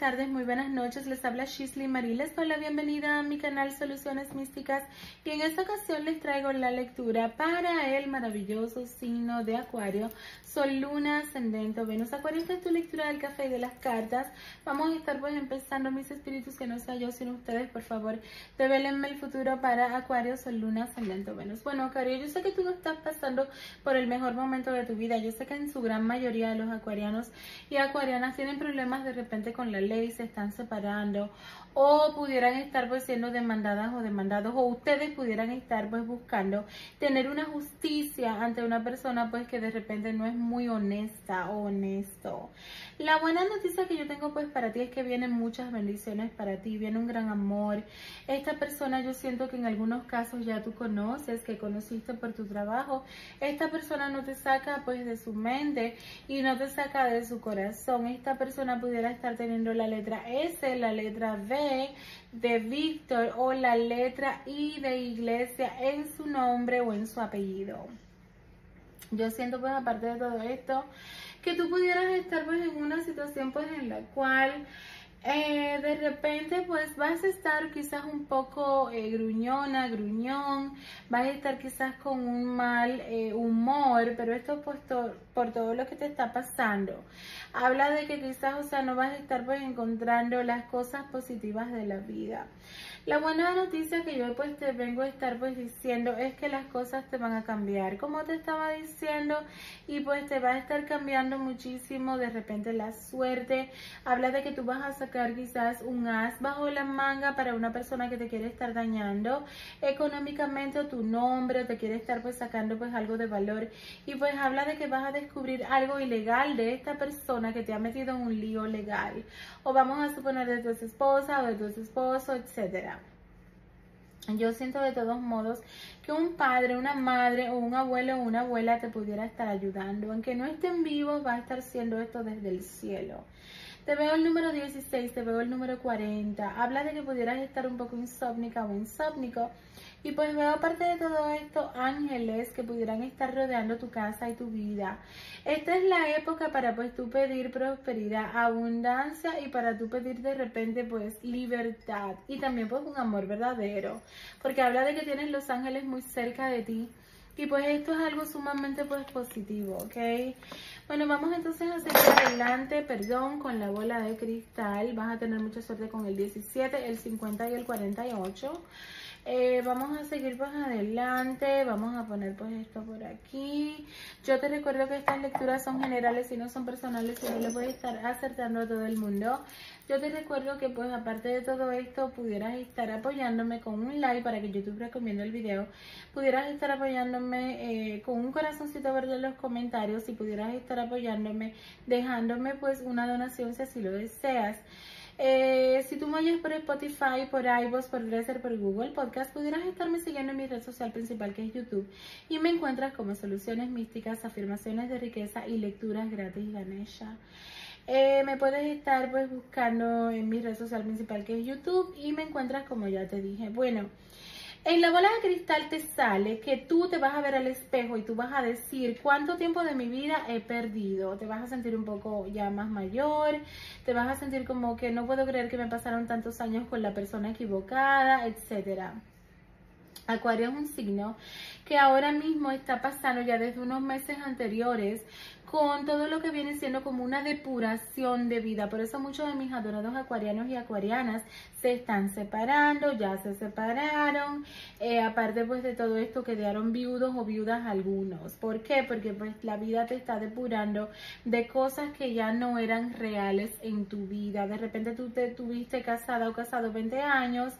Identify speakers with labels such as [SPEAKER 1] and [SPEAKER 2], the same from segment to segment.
[SPEAKER 1] tardes, muy buenas noches. Les habla Shisley Marie. Les doy la bienvenida a mi canal Soluciones Místicas y en esta ocasión les traigo la lectura para el maravilloso signo de Acuario, Sol, Luna, Ascendente, Venus. Acuario, esta es tu lectura del café y de las cartas. Vamos a estar pues empezando mis espíritus que no sea yo sino ustedes, por favor. Develenme el futuro para Acuario, Sol, Luna, Ascendente, Venus. Bueno, Acuario, yo sé que tú no estás pasando por el mejor momento de tu vida. Yo sé que en su gran mayoría de los acuarianos y acuarianas tienen problemas de repente con la ley, se están separando o pudieran estar pues siendo demandadas o demandados o ustedes pudieran estar pues buscando tener una justicia ante una persona pues que de repente no es muy honesta o honesto. La buena noticia que yo tengo pues para ti es que vienen muchas bendiciones para ti, viene un gran amor. Esta persona yo siento que en algunos casos ya tú conoces, que conociste por tu trabajo. Esta persona no te saca pues de su mente y no te saca de su corazón. Esta persona pudiera estar teniendo la letra S, la letra V de Víctor o la letra I de iglesia en su nombre o en su apellido. Yo siento pues aparte de todo esto que tú pudieras estar pues en una situación pues en la cual eh, de repente pues vas a estar quizás un poco eh, gruñona, gruñón, vas a estar quizás con un mal eh, humor, pero esto pues por todo lo que te está pasando. Habla de que quizás, o sea, no vas a estar pues encontrando las cosas positivas de la vida. La buena noticia que yo pues te vengo a estar pues diciendo es que las cosas te van a cambiar, como te estaba diciendo, y pues te va a estar cambiando muchísimo de repente la suerte. Habla de que tú vas a sacar quizás un as bajo la manga para una persona que te quiere estar dañando económicamente o tu nombre o te quiere estar pues sacando pues algo de valor. Y pues habla de que vas a descubrir algo ilegal de esta persona que te ha metido en un lío legal. O vamos a suponer de tu esposa o de tu esposo, etcétera. Yo siento de todos modos que un padre, una madre o un abuelo o una abuela te pudiera estar ayudando. Aunque no estén vivos, va a estar siendo esto desde el cielo. Te veo el número 16, te veo el número 40. Habla de que pudieras estar un poco insómnica o insómnico y pues veo aparte de todo esto ángeles que pudieran estar rodeando tu casa y tu vida. Esta es la época para pues tú pedir prosperidad, abundancia y para tú pedir de repente pues libertad y también pues un amor verdadero. Porque habla de que tienes los ángeles muy cerca de ti. Y pues esto es algo sumamente pues positivo, ¿ok? Bueno, vamos entonces a seguir adelante, perdón, con la bola de cristal. Vas a tener mucha suerte con el 17, el 50 y el 48. Eh, vamos a seguir pues adelante, vamos a poner pues esto por aquí. Yo te recuerdo que estas lecturas son generales y no son personales y no le voy a estar acertando a todo el mundo. Yo te recuerdo que pues aparte de todo esto pudieras estar apoyándome con un like para que YouTube recomiende el video. Pudieras estar apoyándome eh, con un corazoncito verde en los comentarios y pudieras estar apoyándome dejándome pues una donación si así lo deseas. Eh, si tú me oyes por Spotify, por iVoox, por Dresser, por Google Podcast, pudieras estarme siguiendo en mi red social principal que es YouTube y me encuentras como Soluciones Místicas, Afirmaciones de Riqueza y Lecturas Gratis Ganesha. Eh, me puedes estar pues buscando en mi red social principal que es YouTube y me encuentras como ya te dije. Bueno, en la bola de cristal te sale que tú te vas a ver al espejo y tú vas a decir cuánto tiempo de mi vida he perdido. Te vas a sentir un poco ya más mayor, te vas a sentir como que no puedo creer que me pasaron tantos años con la persona equivocada, etcétera. Acuario es un signo que ahora mismo está pasando ya desde unos meses anteriores con todo lo que viene siendo como una depuración de vida. Por eso muchos de mis adorados acuarianos y acuarianas se están separando, ya se separaron. Eh, aparte pues de todo esto quedaron viudos o viudas algunos. ¿Por qué? Porque pues la vida te está depurando de cosas que ya no eran reales en tu vida. De repente tú te tuviste casada o casado 20 años,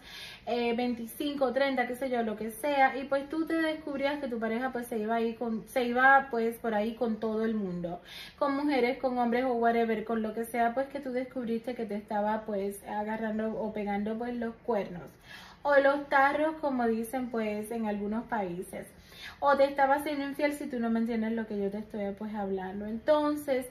[SPEAKER 1] 25, 30, qué sé yo, lo que sea. Y pues tú te descubrías que tu pareja pues se iba ahí con, se iba pues por ahí con todo el mundo con mujeres, con hombres o whatever, con lo que sea, pues que tú descubriste que te estaba pues agarrando o pegando pues los cuernos o los tarros como dicen pues en algunos países. O te estaba haciendo infiel si tú no me entiendes lo que yo te estoy pues hablando. Entonces,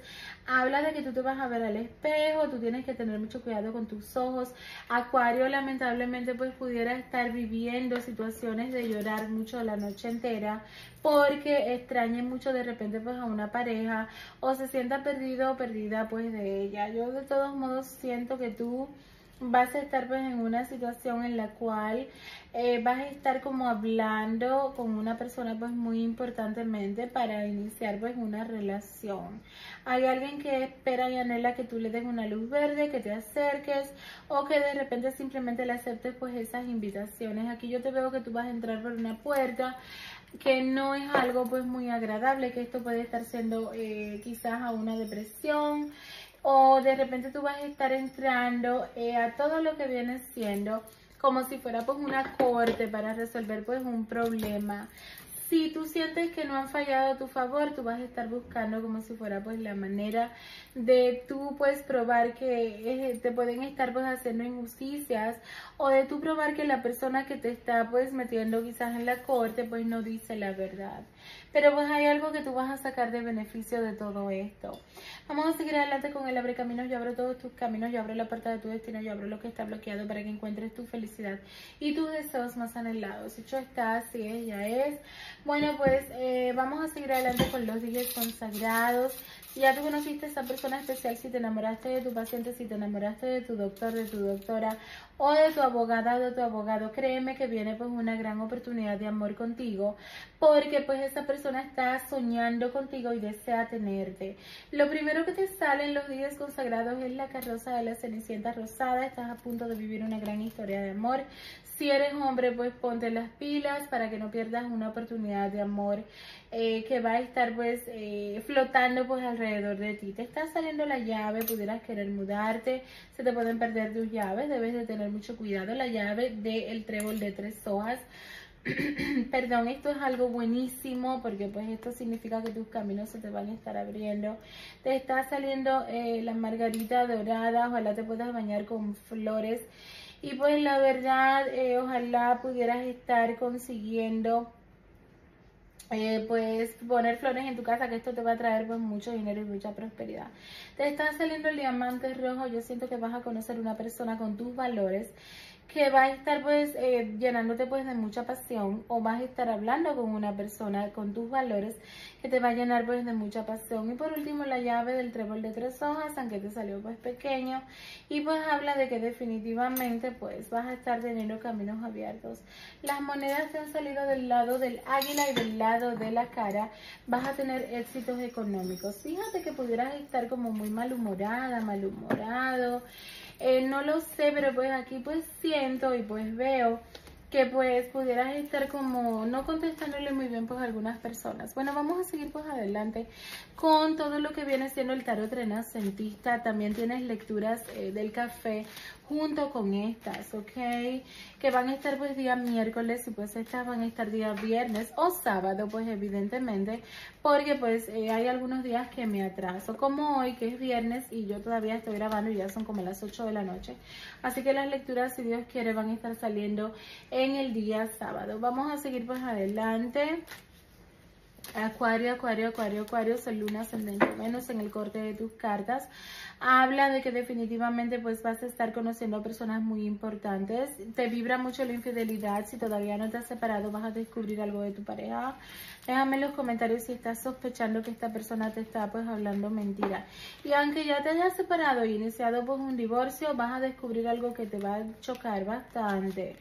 [SPEAKER 1] habla de que tú te vas a ver al espejo, tú tienes que tener mucho cuidado con tus ojos. Acuario lamentablemente pues pudiera estar viviendo situaciones de llorar mucho la noche entera porque extrañe mucho de repente pues a una pareja o se sienta perdido o perdida pues de ella. Yo de todos modos siento que tú vas a estar pues en una situación en la cual eh, vas a estar como hablando con una persona pues muy importantemente para iniciar pues una relación. Hay alguien que espera y anhela que tú le des una luz verde, que te acerques o que de repente simplemente le aceptes pues esas invitaciones. Aquí yo te veo que tú vas a entrar por una puerta que no es algo pues muy agradable, que esto puede estar siendo eh, quizás a una depresión, o de repente tú vas a estar entrando eh, a todo lo que viene siendo como si fuera pues una corte para resolver pues un problema. Si tú sientes que no han fallado a tu favor, tú vas a estar buscando como si fuera pues la manera de tú pues probar que eh, te pueden estar pues haciendo injusticias o de tú probar que la persona que te está pues metiendo quizás en la corte pues no dice la verdad. Pero pues hay algo que tú vas a sacar de beneficio de todo esto. Vamos a seguir adelante con el abre caminos. Yo abro todos tus caminos, yo abro la puerta de tu destino, yo abro lo que está bloqueado para que encuentres tu felicidad y tus deseos más anhelados. Hecho está, así es, ya es. Bueno, pues eh, vamos a seguir adelante con los días consagrados. Ya tú conociste a esa persona especial, si te enamoraste de tu paciente, si te enamoraste de tu doctor, de tu doctora o de tu abogada o de tu abogado, créeme que viene pues una gran oportunidad de amor contigo porque pues esa persona está soñando contigo y desea tenerte. Lo primero que te sale en los días consagrados es la carroza de la Cenicienta Rosada, estás a punto de vivir una gran historia de amor. Si eres hombre, pues ponte las pilas para que no pierdas una oportunidad de amor eh, que va a estar pues eh, flotando pues alrededor de ti. Te está saliendo la llave, pudieras querer mudarte, se te pueden perder tus llaves, debes de tener mucho cuidado. La llave del trébol de tres hojas. Perdón, esto es algo buenísimo porque pues esto significa que tus caminos se te van a estar abriendo. Te está saliendo eh, la margarita dorada, ojalá te puedas bañar con flores y pues la verdad, eh, ojalá pudieras estar consiguiendo eh, pues poner flores en tu casa que esto te va a traer pues mucho dinero y mucha prosperidad. Te está saliendo el diamante rojo, yo siento que vas a conocer una persona con tus valores que va a estar pues eh, llenándote pues de mucha pasión o vas a estar hablando con una persona con tus valores que te va a llenar pues de mucha pasión. Y por último la llave del trébol de tres hojas aunque te salió pues pequeño. Y pues habla de que definitivamente pues vas a estar teniendo caminos abiertos. Las monedas te han salido del lado del águila y del lado de la cara. Vas a tener éxitos económicos. Fíjate que pudieras estar como muy malhumorada malhumorado eh, no lo sé, pero pues aquí pues siento y pues veo que pues pudieras estar como no contestándole muy bien pues algunas personas. Bueno, vamos a seguir pues adelante con todo lo que viene siendo el tarot renacentista. También tienes lecturas eh, del café junto con estas, ¿ok? Que van a estar pues día miércoles y pues estas van a estar día viernes o sábado, pues evidentemente, porque pues eh, hay algunos días que me atraso, como hoy que es viernes y yo todavía estoy grabando y ya son como las 8 de la noche. Así que las lecturas, si Dios quiere, van a estar saliendo en el día sábado. Vamos a seguir pues adelante. Acuario, Acuario, Acuario, Acuario, Sol, Luna, Ascendente, menos en el corte de tus cartas. Habla de que definitivamente pues vas a estar conociendo a personas muy importantes. Te vibra mucho la infidelidad. Si todavía no te has separado, vas a descubrir algo de tu pareja. Déjame en los comentarios si estás sospechando que esta persona te está pues hablando mentira. Y aunque ya te hayas separado y iniciado pues un divorcio, vas a descubrir algo que te va a chocar bastante.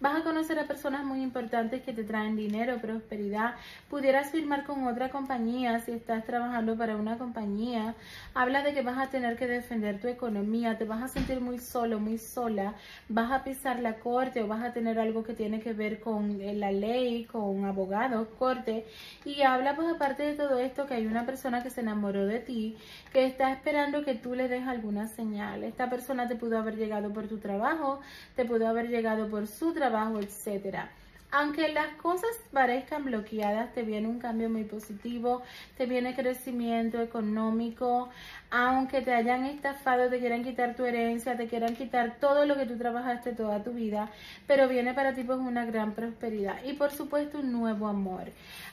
[SPEAKER 1] Vas a conocer a personas muy importantes que te traen dinero, prosperidad. Pudieras firmar con otra compañía si estás trabajando para una compañía. Habla de que vas a tener que defender tu economía, te vas a sentir muy solo, muy sola. Vas a pisar la corte o vas a tener algo que tiene que ver con eh, la ley, con abogados, corte. Y habla pues aparte de todo esto que hay una persona que se enamoró de ti, que está esperando que tú le des alguna señal. Esta persona te pudo haber llegado por tu trabajo, te pudo haber llegado por su trabajo etcétera. Aunque las cosas parezcan bloqueadas, te viene un cambio muy positivo, te viene crecimiento económico. aunque te hayan estafado, te quieran quitar tu herencia, te quieran quitar todo lo que tú trabajaste toda tu vida, pero viene para ti pues una gran prosperidad y por supuesto un nuevo amor.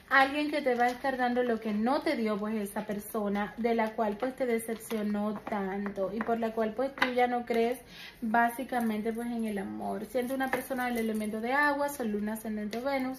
[SPEAKER 1] Alguien que te va a estar dando lo que no te dio pues esa persona, de la cual pues te decepcionó tanto y por la cual pues tú ya no crees básicamente pues en el amor. Siento una persona del elemento de agua, sol, luna, ascendente, Venus,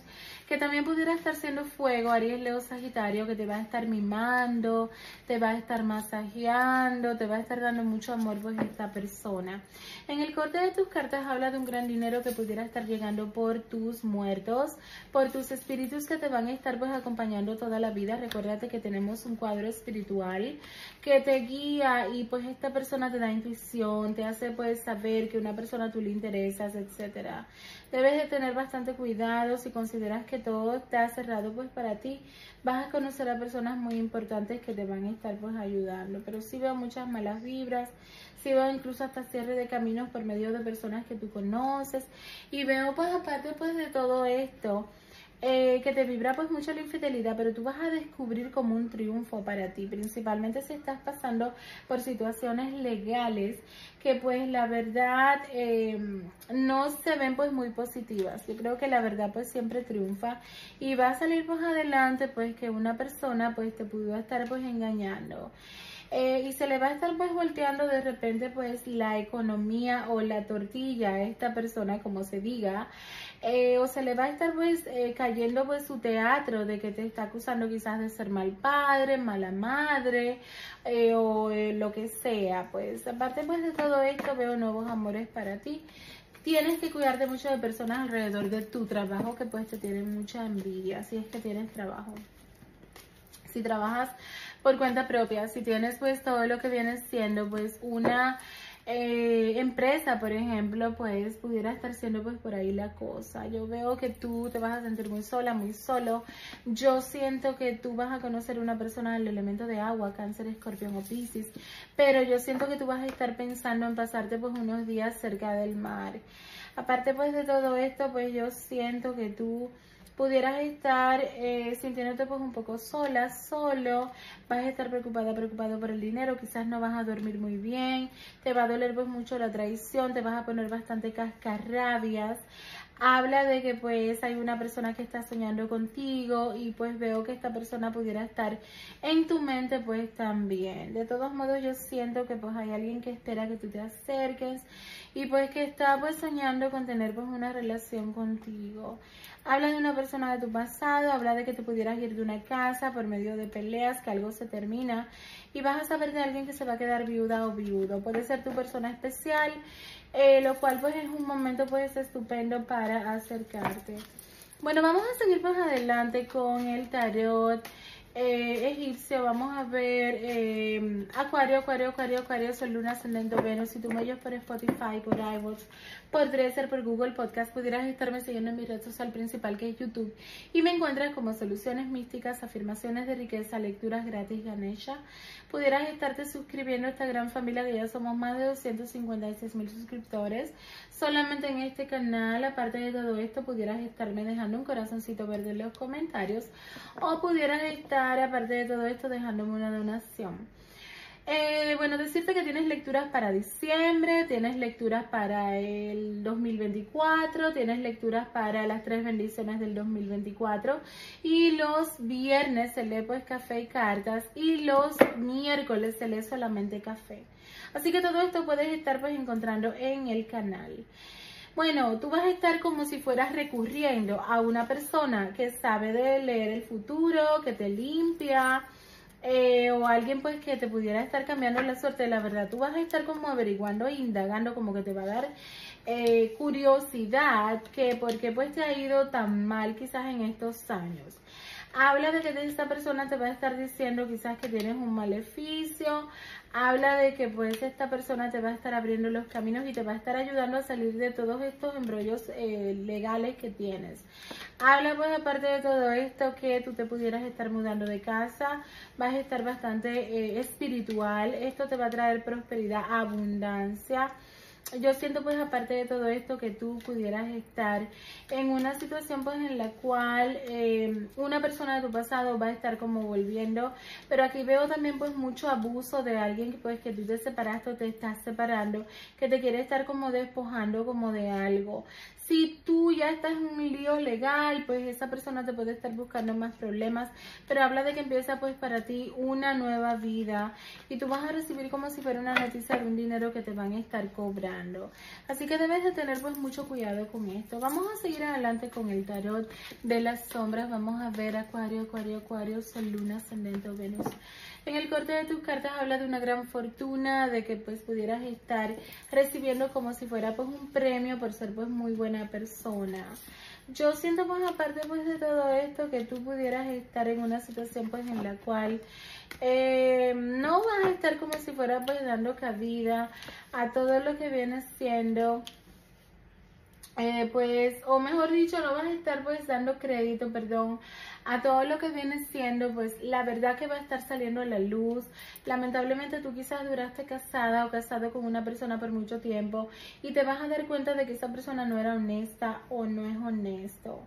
[SPEAKER 1] que también pudiera estar siendo fuego, Aries, Leo, Sagitario, que te va a estar mimando, te va a estar masajeando, te va a estar dando mucho amor pues esta persona. En el corte de tus cartas habla de un gran dinero que pudiera estar llegando por tus muertos, por tus espíritus que te van a estar pues acompañando toda la vida. Recuérdate que tenemos un cuadro espiritual que te guía y pues esta persona te da intuición, te hace pues saber que una persona tú le interesas, etcétera. Debes de tener bastante cuidado si consideras que todo está cerrado pues para ti. Vas a conocer a personas muy importantes que te van a estar pues ayudando, pero sí veo muchas malas vibras si veo incluso hasta cierre de caminos por medio de personas que tú conoces y veo pues aparte pues de todo esto eh, que te vibra pues mucho la infidelidad, pero tú vas a descubrir como un triunfo para ti, principalmente si estás pasando por situaciones legales que pues la verdad em, no se ven pues muy positivas. Yo creo que la verdad pues siempre triunfa y va a salir pues adelante pues que una persona pues te pudo estar pues engañando. Eh, y se le va a estar pues volteando de repente pues la economía o la tortilla a esta persona como se diga eh, o se le va a estar pues eh, cayendo pues su teatro de que te está acusando quizás de ser mal padre, mala madre o lo que sea pues. Aparte pues de todo esto veo nuevos amores para ti. Tienes que cuidarte mucho de personas alrededor de tu trabajo que pues te tienen mucha envidia si es que tienes trabajo. Si trabajas por cuenta propia, si tienes pues todo lo que viene siendo pues una eh, empresa, por ejemplo, pues pudiera estar siendo pues por ahí la cosa. Yo veo que tú te vas a sentir muy sola, muy solo. Yo siento que tú vas a conocer una persona del elemento de agua, cáncer, escorpión o piscis. Pero yo siento que tú vas a estar pensando en pasarte pues unos días cerca del mar. Aparte pues de todo esto, pues yo siento que tú pudieras estar eh, sintiéndote pues un poco sola, solo, vas a estar preocupada, preocupado por el dinero, quizás no vas a dormir muy bien, te va a doler pues mucho la traición, te vas a poner bastante cascarrabias, habla de que pues hay una persona que está soñando contigo y pues veo que esta persona pudiera estar en tu mente pues también. De todos modos yo siento que pues hay alguien que espera que tú te acerques y pues que está pues soñando con tener pues una relación contigo. Habla de una persona de tu pasado, habla de que te pudieras ir de una casa por medio de peleas, que algo se termina y vas a saber de alguien que se va a quedar viuda o viudo. Puede ser tu persona especial eh, lo cual pues es un momento pues estupendo para acercarte. Bueno, vamos a seguir más adelante con el tarot eh, egipcio. Vamos a ver eh, Acuario, Acuario, Acuario, Acuario, Sol, Luna, Ascendente, Venus. Tú me oyes por Spotify, por iVoox, por ser por Google Podcast, pudieras estarme siguiendo en mi red social principal que es YouTube. Y me encuentras como Soluciones Místicas, Afirmaciones de Riqueza, Lecturas Gratis Ganesha pudieras estarte suscribiendo a esta gran familia que ya somos más de 256 mil suscriptores. Solamente en este canal, aparte de todo esto, pudieras estarme dejando un corazoncito verde en los comentarios o pudieras estar, aparte de todo esto, dejándome una donación. Eh, bueno, decirte que tienes lecturas para diciembre, tienes lecturas para el 2024, tienes lecturas para las tres bendiciones del 2024 y los viernes se lee pues café y cartas y los miércoles se lee solamente café. Así que todo esto puedes estar pues encontrando en el canal. Bueno, tú vas a estar como si fueras recurriendo a una persona que sabe de leer el futuro, que te limpia, eh, o alguien pues que te pudiera estar cambiando la suerte, la verdad tú vas a estar como averiguando e indagando, como que te va a dar eh, curiosidad que por qué pues te ha ido tan mal quizás en estos años habla de que esta persona te va a estar diciendo quizás que tienes un maleficio, habla de que pues esta persona te va a estar abriendo los caminos y te va a estar ayudando a salir de todos estos embrollos eh, legales que tienes. Habla pues aparte de todo esto que tú te pudieras estar mudando de casa, vas a estar bastante eh, espiritual, esto te va a traer prosperidad, abundancia yo siento pues aparte de todo esto que tú pudieras estar en una situación pues en la cual eh, una persona de tu pasado va a estar como volviendo, pero aquí veo también pues mucho abuso de alguien que pues que tú te separaste o te estás separando, que te quiere estar como despojando como de algo. Si tú ya estás en un lío legal, pues esa persona te puede estar buscando más problemas, pero habla de que empieza pues para ti una nueva vida y tú vas a recibir como si fuera una noticia de un dinero que te van a estar cobrando. Así que debes de tener pues mucho cuidado con esto. Vamos a seguir adelante con el tarot de las sombras. Vamos a ver Acuario, Acuario, Acuario, Sol, Luna, Ascendente Venus. En el corte de tus cartas habla de una gran fortuna, de que pues pudieras estar recibiendo como si fuera pues un premio por ser pues muy buena persona. Yo siento pues aparte pues de todo esto que tú pudieras estar en una situación pues en la cual eh, no vas a estar como si fuera pues dando cabida a todo lo que viene siendo eh, pues, o mejor dicho, no vas a estar pues dando crédito, perdón, a todo lo que viene siendo, pues la verdad que va a estar saliendo a la luz. Lamentablemente tú quizás duraste casada o casado con una persona por mucho tiempo y te vas a dar cuenta de que esa persona no era honesta o no es honesto.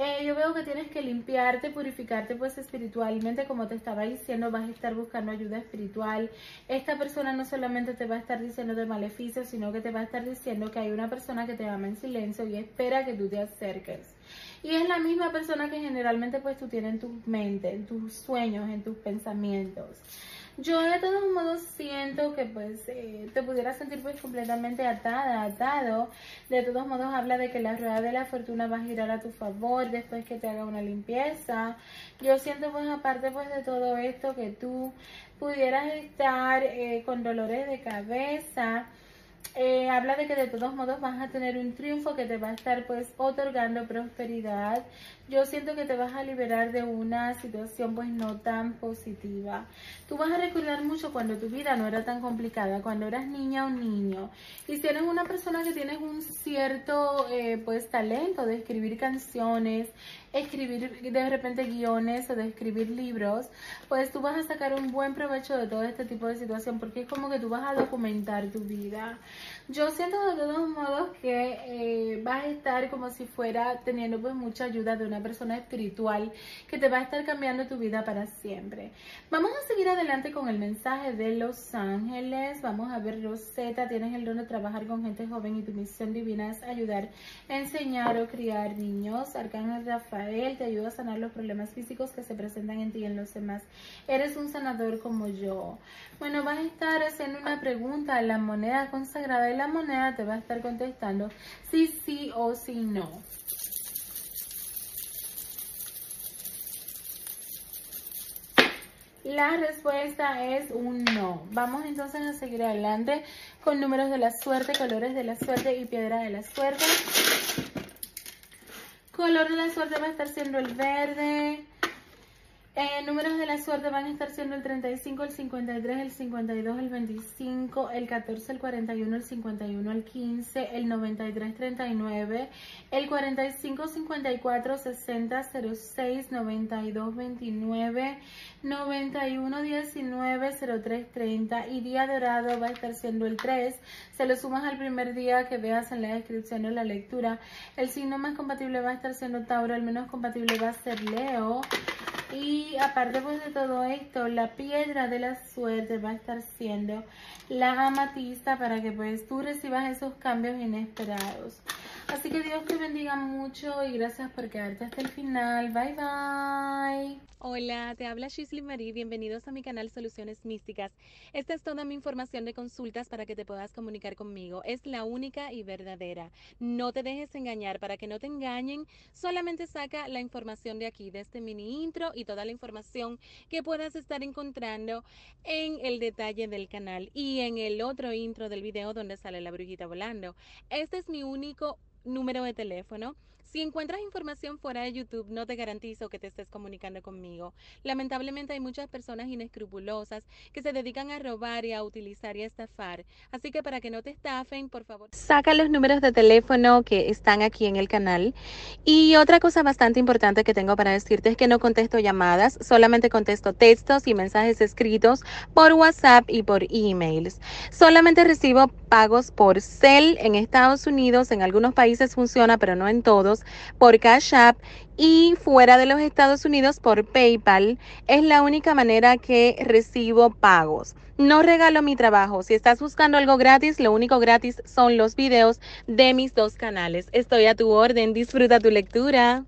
[SPEAKER 1] Eh, yo veo que tienes que limpiarte, purificarte pues espiritualmente, como te estaba diciendo, vas a estar buscando ayuda espiritual. Esta persona no solamente te va a estar diciendo de maleficios, sino que te va a estar diciendo que hay una persona que te ama en silencio y espera que tú te acerques. Y es la misma persona que generalmente pues tú tienes en tu mente, en tus sueños, en tus pensamientos. Yo de todos modos siento que pues eh, te pudieras sentir pues completamente atada, atado. De todos modos habla de que la rueda de la fortuna va a girar a tu favor después que te haga una limpieza. Yo siento pues aparte pues de todo esto que tú pudieras estar eh, con dolores de cabeza eh, habla de que de todos modos vas a tener un triunfo que te va a estar pues otorgando prosperidad. Yo siento que te vas a liberar de una situación pues no tan positiva. Tú vas a recordar mucho cuando tu vida no era tan complicada, cuando eras niña o niño. Y si eres una persona que tienes un cierto eh, pues talento de escribir canciones, escribir de repente guiones o de escribir libros, pues tú vas a sacar un buen provecho de todo este tipo de situación porque es como que tú vas a documentar tu vida. Yo siento de todos modos que eh, vas a estar como si fuera teniendo pues mucha ayuda de una persona espiritual que te va a estar cambiando tu vida para siempre. Vamos a seguir adelante con el mensaje de los ángeles. Vamos a ver Rosetta, tienes el don de trabajar con gente joven y tu misión divina es ayudar, enseñar o criar niños. Arcángel Rafael te ayuda a sanar los problemas físicos que se presentan en ti y en los demás. Eres un sanador como yo. Bueno, vas a estar haciendo una pregunta a la moneda consagrada y la moneda te va a estar contestando si sí o si no. La respuesta es un no. Vamos entonces a seguir adelante con números de la suerte, colores de la suerte y piedra de la suerte. Color de la suerte va a estar siendo el verde, eh, números de la suerte van a estar siendo el 35, el 53, el 52, el 25, el 14, el 41, el 51, el 15, el 93, 39, el 45, 54, 60, 06, 92, 29, 91, 19, 03, 30 y día dorado va a estar siendo el 3. Se lo sumas al primer día que veas en la descripción de la lectura. El signo más compatible va a estar siendo Tauro, el menos compatible va a ser Leo. Y aparte pues de todo esto, la piedra de la suerte va a estar siendo la amatista para que pues tú recibas esos cambios inesperados. Así que Dios te bendiga mucho y gracias por quedarte hasta el final. Bye bye.
[SPEAKER 2] Hola, te habla Shisley Marie. Bienvenidos a mi canal Soluciones Místicas. Esta es toda mi información de consultas para que te puedas comunicar conmigo. Es la única y verdadera. No te dejes engañar para que no te engañen. Solamente saca la información de aquí, de este mini intro y toda la información que puedas estar encontrando en el detalle del canal y en el otro intro del video donde sale la brujita volando. Este es mi único número de teléfono. Si encuentras información fuera de YouTube, no te garantizo que te estés comunicando conmigo. Lamentablemente hay muchas personas inescrupulosas que se dedican a robar y a utilizar y a estafar. Así que para que no te estafen, por favor, saca los números de teléfono que están aquí en el canal. Y otra cosa bastante importante que tengo para decirte es que no contesto llamadas, solamente contesto textos y mensajes escritos por WhatsApp y por emails. Solamente recibo pagos por Cel en Estados Unidos, en algunos países funciona, pero no en todos por Cash App y fuera de los Estados Unidos por PayPal. Es la única manera que recibo pagos. No regalo mi trabajo. Si estás buscando algo gratis, lo único gratis son los videos de mis dos canales. Estoy a tu orden. Disfruta tu lectura.